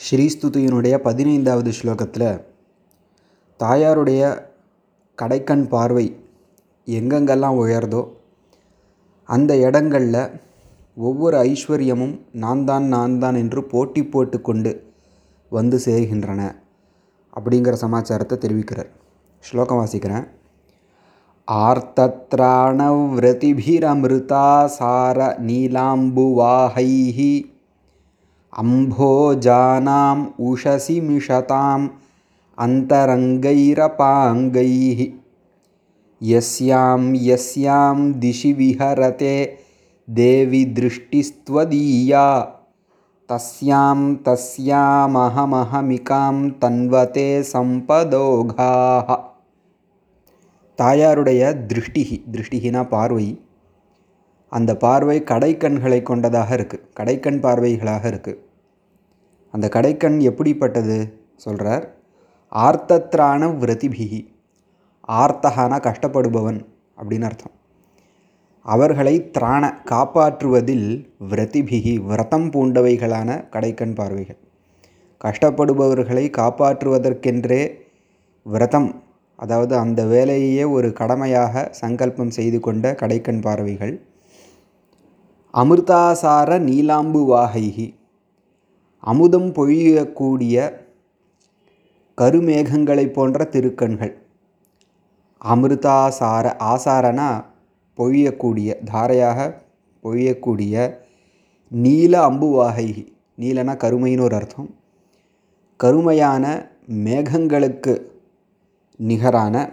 ஸ்ரீஸ்துதியினுடைய பதினைந்தாவது ஸ்லோகத்தில் தாயாருடைய கடைக்கண் பார்வை எங்கெங்கெல்லாம் உயருதோ அந்த இடங்களில் ஒவ்வொரு ஐஸ்வர்யமும் நான் தான் நான் தான் என்று போட்டி போட்டுக்கொண்டு வந்து சேர்கின்றன அப்படிங்கிற சமாச்சாரத்தை தெரிவிக்கிறார். ஸ்லோகம் வாசிக்கிறேன். ஆர்த்தத்ராணவிரதிபிரமிருதா சார நீலாம்புவாஹைः அம்போஜானாம் உஷசி மிஷதாம் அந்தரங்கைரபாங்கைः यस्यां यस्यां दिशि विहरते देवि दृष्टिस्त्वदीया तस्यां तस्यामहमहमिकां தன்வதே சம்பதோகாக தாயாருடைய திருஷ்டிகி திருஷ்டிகினா பார்வை அந்த பார்வை கடைக்கண்களை கொண்டதாக இருக்குது கடைக்கண் பார்வைகளாக இருக்குது அந்த கடைக்கண் எப்படிப்பட்டது? சொல்கிறார் ஆர்த்தத்ராண விரதிபிகி ஆர்த்தகானா கஷ்டப்படுபவன் அப்படின்னு அர்த்தம். அவர்களை திராண காப்பாற்றுவதில் விரதிபிகி விரதம் பூண்டவைகளான கடைக்கண் பார்வைகள். கஷ்டப்படுபவர்களை காப்பாற்றுவதற்கென்றே விரதம் அதாவது அந்த வேலையையே ஒரு கடமையாக சங்கல்பம் செய்து கொண்ட கடைக்கண் பார்வைகள். அமிர்தாசார நீலாம்பு வாகைகி அமுதம் பொழியக்கூடிய கருமேகங்களை போன்ற திருக்கண்கள். அமிர்தாசார ஆசாரனா பொழியக்கூடிய தாரையாக பொழியக்கூடிய நீல அம்புவாகைகி நீலனா கருமைன்னு ஒரு அர்த்தம். கருமையான மேகங்களுக்கு நிகரான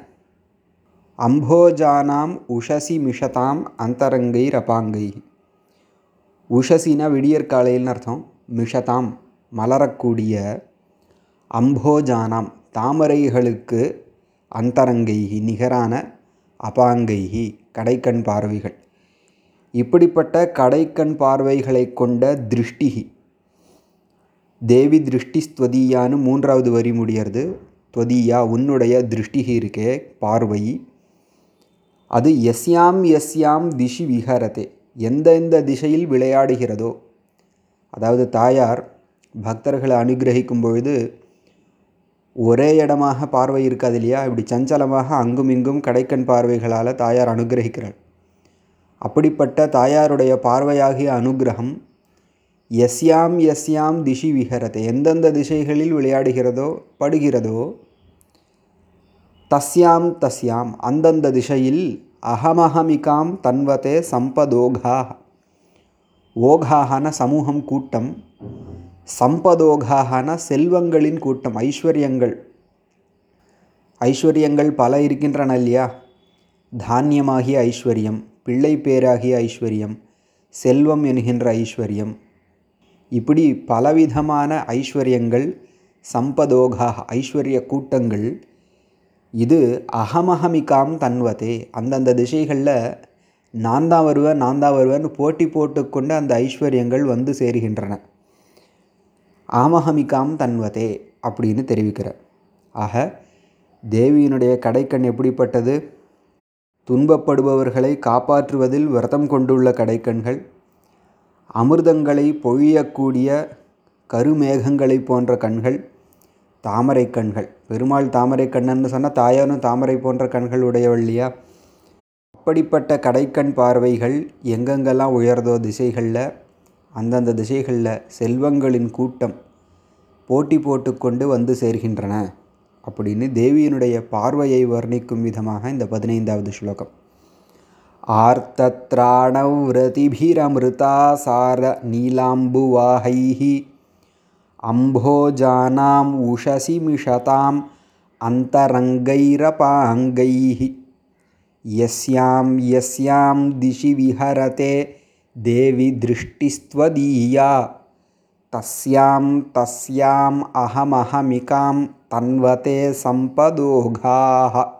அம்போஜானாம் உஷசி மிஷதாம் அந்தரங்கை ரபாங்கை. உஷசினா விடியற்காலையில்னு அர்த்தம். மிஷதாம் மலரக்கூடிய அம்போஜானாம் தாமரைகளுக்கு அந்தரங்கைகி நிகரான அபாங்கைகி கடைக்கண் பார்வைகள். இப்படிப்பட்ட கடைக்கண் பார்வைகளை கொண்ட திருஷ்டிகி. தேவி திருஷ்டி ஸ்துவதியான்னு மூன்றாவது வரி முடியறது. துவதியா உன்னுடைய திருஷ்டிகி இருக்கே பார்வை. அது எஸ்யாம் எஸ்யாம் திஷி விஹரதே. எந்தெந்த திசையில் விளையாடுகிறதோ அதாவது தாயார் பக்தர்களை அனுகிரகிக்கும் பொழுது ஒரே இடமாக பார்வை இருக்காது இல்லையா? இப்படி சஞ்சலமாக அங்கும் இங்கும் கடைக்கண் பார்வைகளால் தாயார் அனுகிரகிக்கிறாள். அப்படிப்பட்ட தாயாருடைய பார்வையாகிய அனுகிரகம் எஸ்யாம் எஸ்யாம் திஷி விஹரத்தை எந்தெந்த திசைகளில் விளையாடுகிறதோ படுகிறதோ தஸ்யாம் தஸ்யாம் அந்தந்த திசையில் அகமஹமிகாம் தன்வதே சம்பதோகா ஓகாஹான சமூகம் கூட்டம் சம்பதோகாஹான செல்வங்களின் கூட்டம் ஐஸ்வர்யங்கள். ஐஸ்வர்யங்கள் பல இருக்கின்றன இல்லையா? தானியமாகிய ஐஸ்வர்யம் பிள்ளை பேராகிய ஐஸ்வர்யம் செல்வம் என்கின்ற ஐஸ்வர்யம். இப்படி பலவிதமான ஐஸ்வர்யங்கள் சம்பதோகா ஐஸ்வர்ய கூட்டங்கள் இது அகமஹமிகாம் தன்வதே. அந்தந்த திசைகளில் நான் தான் வருவேன் நான் தான் வருவேன்னு போட்டி போட்டுக்கொண்டு அந்த ஐஸ்வர்யங்கள் வந்து சேருகின்றன. ஆமஹமிகாம் தன்வதே அப்படின்னு தெரிவிக்கிறார். ஆக தேவியினுடைய கடைக்கண் எப்படிப்பட்டது? துன்பப்படுபவர்களை காப்பாற்றுவதில் விரதம் கொண்டுள்ள கடைக்கண்கள் அமிர்தங்களை பொழியக்கூடிய கருமேகங்களை போன்ற கண்கள் தாமரை கண்கள். பெருமாள் தாமரை கண்ணன்னு சொன்னால் தாயாரும் தாமரை போன்ற கண்கள் உடையவள் இல்லையா? அப்படிப்பட்ட கடைக்கண் பார்வைகள் எங்கெங்கெல்லாம் உயர்தோ திசைகளில் அந்தந்த திசைகளில் செல்வங்களின் கூட்டம் போட்டி போட்டுக்கொண்டு வந்து சேர்கின்றன அப்படின்னு தேவியினுடைய பார்வையை வர்ணிக்கும் விதமாக இந்த பதினைந்தாவது ஸ்லோகம். ஆர்த்தத்ராணவிரதிபிரமிருதா சார நீலாம்புவாஹைः அம்போஜானாம் உஷசி மிஷதாம் அந்தரங்கைரபாங்கைः यस्यां यस्यां दिशि विहरते देवि दृष्टिस्त्वदीया। तस्यां तस्याम् अहमहमिकां तन्वते सम्पदोघाः